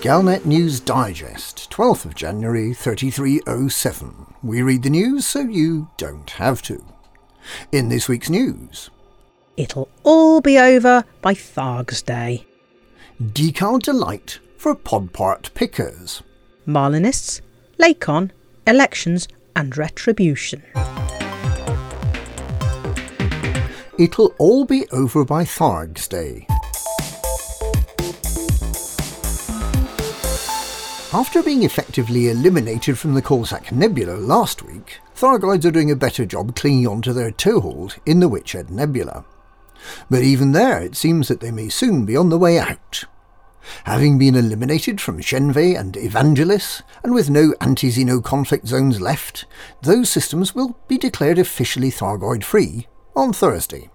Galnet News Digest, 12th of January 3307. We read the news so you don't have to. In this week's news, It'll all be over by Tharg's Day. Decal Delight for pod part pickers. Marlinists, Lakon, elections, and retribution. It'll all be over by Tharg's Day. After being effectively eliminated from the Coalsack Nebula last week, Thargoids are doing a better job clinging onto their toehold in the Witchhead Nebula. But even there, it seems that they may soon be on the way out. Having been eliminated from Shenve and Evangelis, and with no anti-Xeno conflict zones left, those systems will be declared officially Thargoid free on Thursday.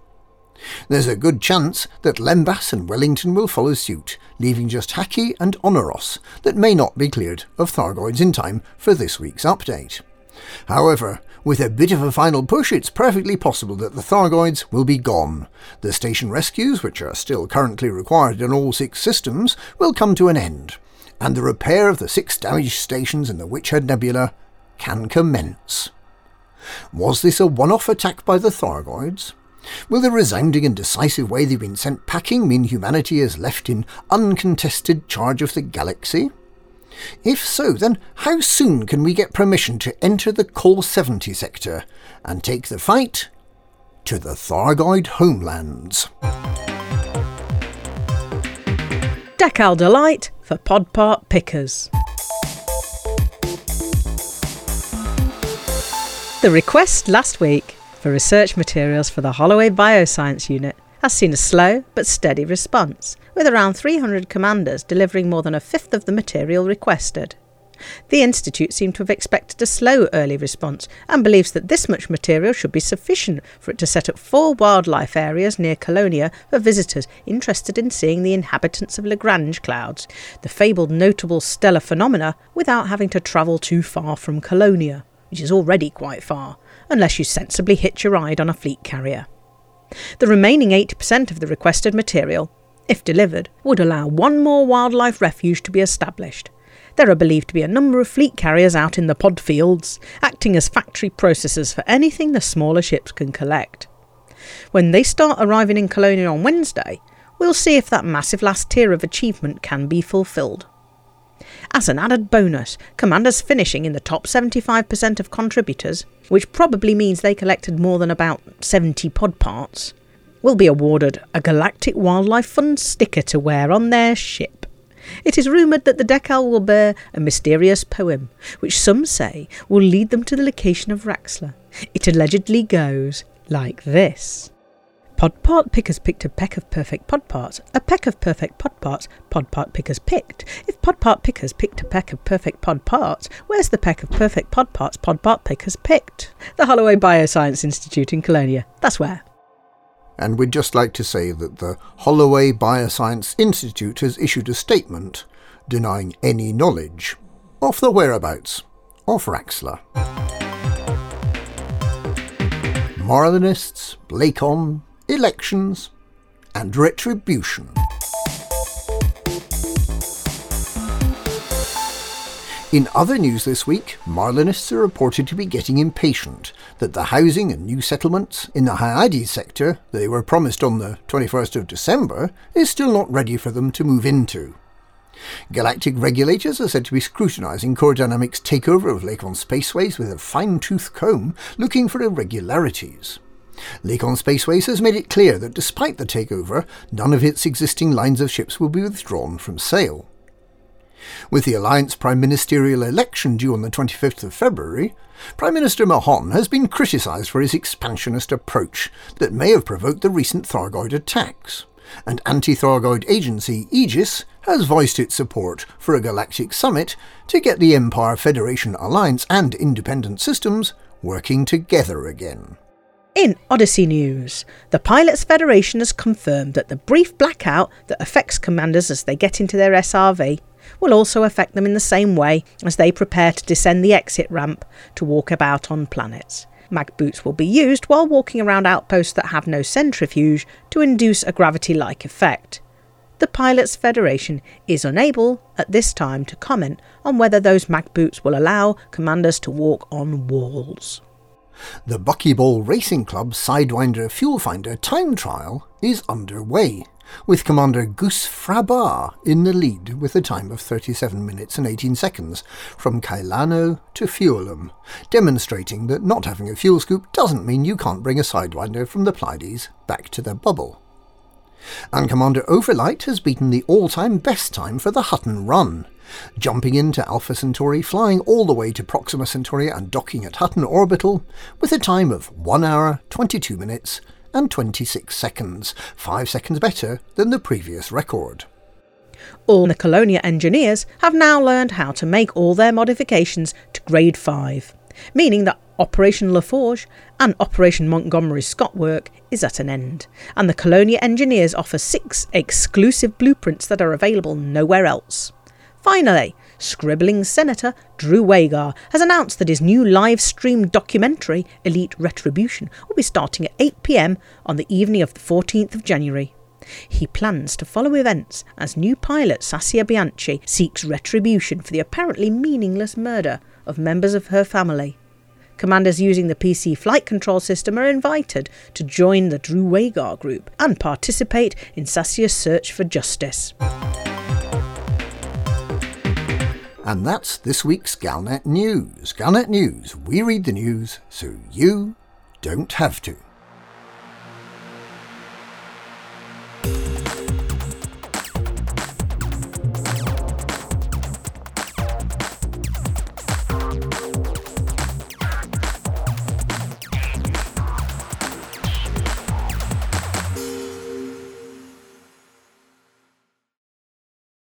There's a good chance that Lembava and Wellington will follow suit, leaving just Haki and Onoros that may not be cleared of Thargoids in time for this week's update. However, with a bit of a final push, it's perfectly possible that the Thargoids will be gone. The station rescues, which are still currently required in all six systems, will come to an end, and the repair of the six damaged stations in the Witchhead Nebula can commence. Was this a one-off attack by the Thargoids? Will the resounding and decisive way they've been sent packing mean humanity is left in uncontested charge of the galaxy? If so, then how soon can we get permission to enter the Col 70 sector and take the fight to the Thargoid homelands? Decal Delight for pod part pickers. The request last week for research materials for the Holloway Bioscience Unit has seen a slow but steady response, with around 300 commanders delivering more than a fifth of the material requested. The Institute seemed to have expected a slow early response and believes that this much material should be sufficient for it to set up four wildlife areas near Colonia for visitors interested in seeing the inhabitants of Lagrange clouds, the fabled notable stellar phenomena, without having to travel too far from Colonia, which is already quite far, unless you sensibly hitch a ride on a fleet carrier. The remaining 80% of the requested material, if delivered, would allow one more wildlife refuge to be established. There are believed to be a number of fleet carriers out in the pod fields, acting as factory processors for anything the smaller ships can collect. When they start arriving in Colonia on Wednesday, we'll see if that massive last tier of achievement can be fulfilled. As an added bonus, commanders finishing in the top 75% of contributors, which probably means they collected more than about 70 pod parts, will be awarded a Galactic Wildlife Fund sticker to wear on their ship. It is rumoured that the decal will bear a mysterious poem, which some say will lead them to the location of Raxxla. It allegedly goes like this. Pod part pickers picked a peck of perfect pod parts. A peck of perfect pod parts, pod part pickers picked. If pod part pickers picked a peck of perfect pod parts, where's the peck of perfect pod parts pod part pickers picked? The Holloway Bioscience Institute in Colonia. That's where. And we'd just like to say that the Holloway Bioscience Institute has issued a statement denying any knowledge of the whereabouts of Raxxla. Marlinists, Lakon, elections, and retribution. In other news this week, Marlinists are reported to be getting impatient that the housing and new settlements in the Hyades sector they were promised on the 21st of December is still not ready for them to move into. Galactic regulators are said to be scrutinising Core Dynamics' takeover of Lakon Spaceways with a fine-tooth comb, looking for irregularities. Lakon Spaceways has made it clear that despite the takeover, none of its existing lines of ships will be withdrawn from sale. With the Alliance Prime Ministerial election due on the 25th of February, Prime Minister Mahon has been criticised for his expansionist approach that may have provoked the recent Thargoid attacks, and anti-Thargoid agency Aegis has voiced its support for a galactic summit to get the Empire Federation Alliance and independent systems working together again. In Odyssey News, the Pilots Federation has confirmed that the brief blackout that affects commanders as they get into their SRV will also affect them in the same way as they prepare to descend the exit ramp to walk about on planets. Mag boots will be used while walking around outposts that have no centrifuge to induce a gravity like effect. the Pilots Federation is unable at this time to comment on whether those mag boots will allow commanders to walk on walls. The Buckyball Racing Club Sidewinder Fuel Finder time trial is underway, with Commander Goose Frabar in the lead with a time of 37 minutes and 18 seconds from Kailano to Fuelum, demonstrating that not having a fuel scoop doesn't mean you can't bring a Sidewinder from the Pleiades back to their bubble. And Commander Overlight has beaten the all-time best time for the Hutton Run, jumping into Alpha Centauri, flying all the way to Proxima Centauri and docking at Hutton Orbital with a time of 1 hour, 22 minutes and 26 seconds, 5 seconds better than the previous record. All Colonia engineers have now learned how to make all their modifications to Grade 5, meaning that Operation LaForge and Operation Montgomery Scott work is at an end, and the Colonia engineers offer six exclusive blueprints that are available nowhere else. Finally, scribbling Senator Drew Wagar has announced that his new live stream documentary, Elite Retribution, will be starting at 8 pm on the evening of the 14th of January. He plans to follow events as new pilot Sassia Bianchi seeks retribution for the apparently meaningless murder of members of her family. Commanders using the PC flight control system are invited to join the Drew Wagar group and participate in Sassia's search for justice. And that's this week's Galnet News. Galnet News, we read the news so you don't have to.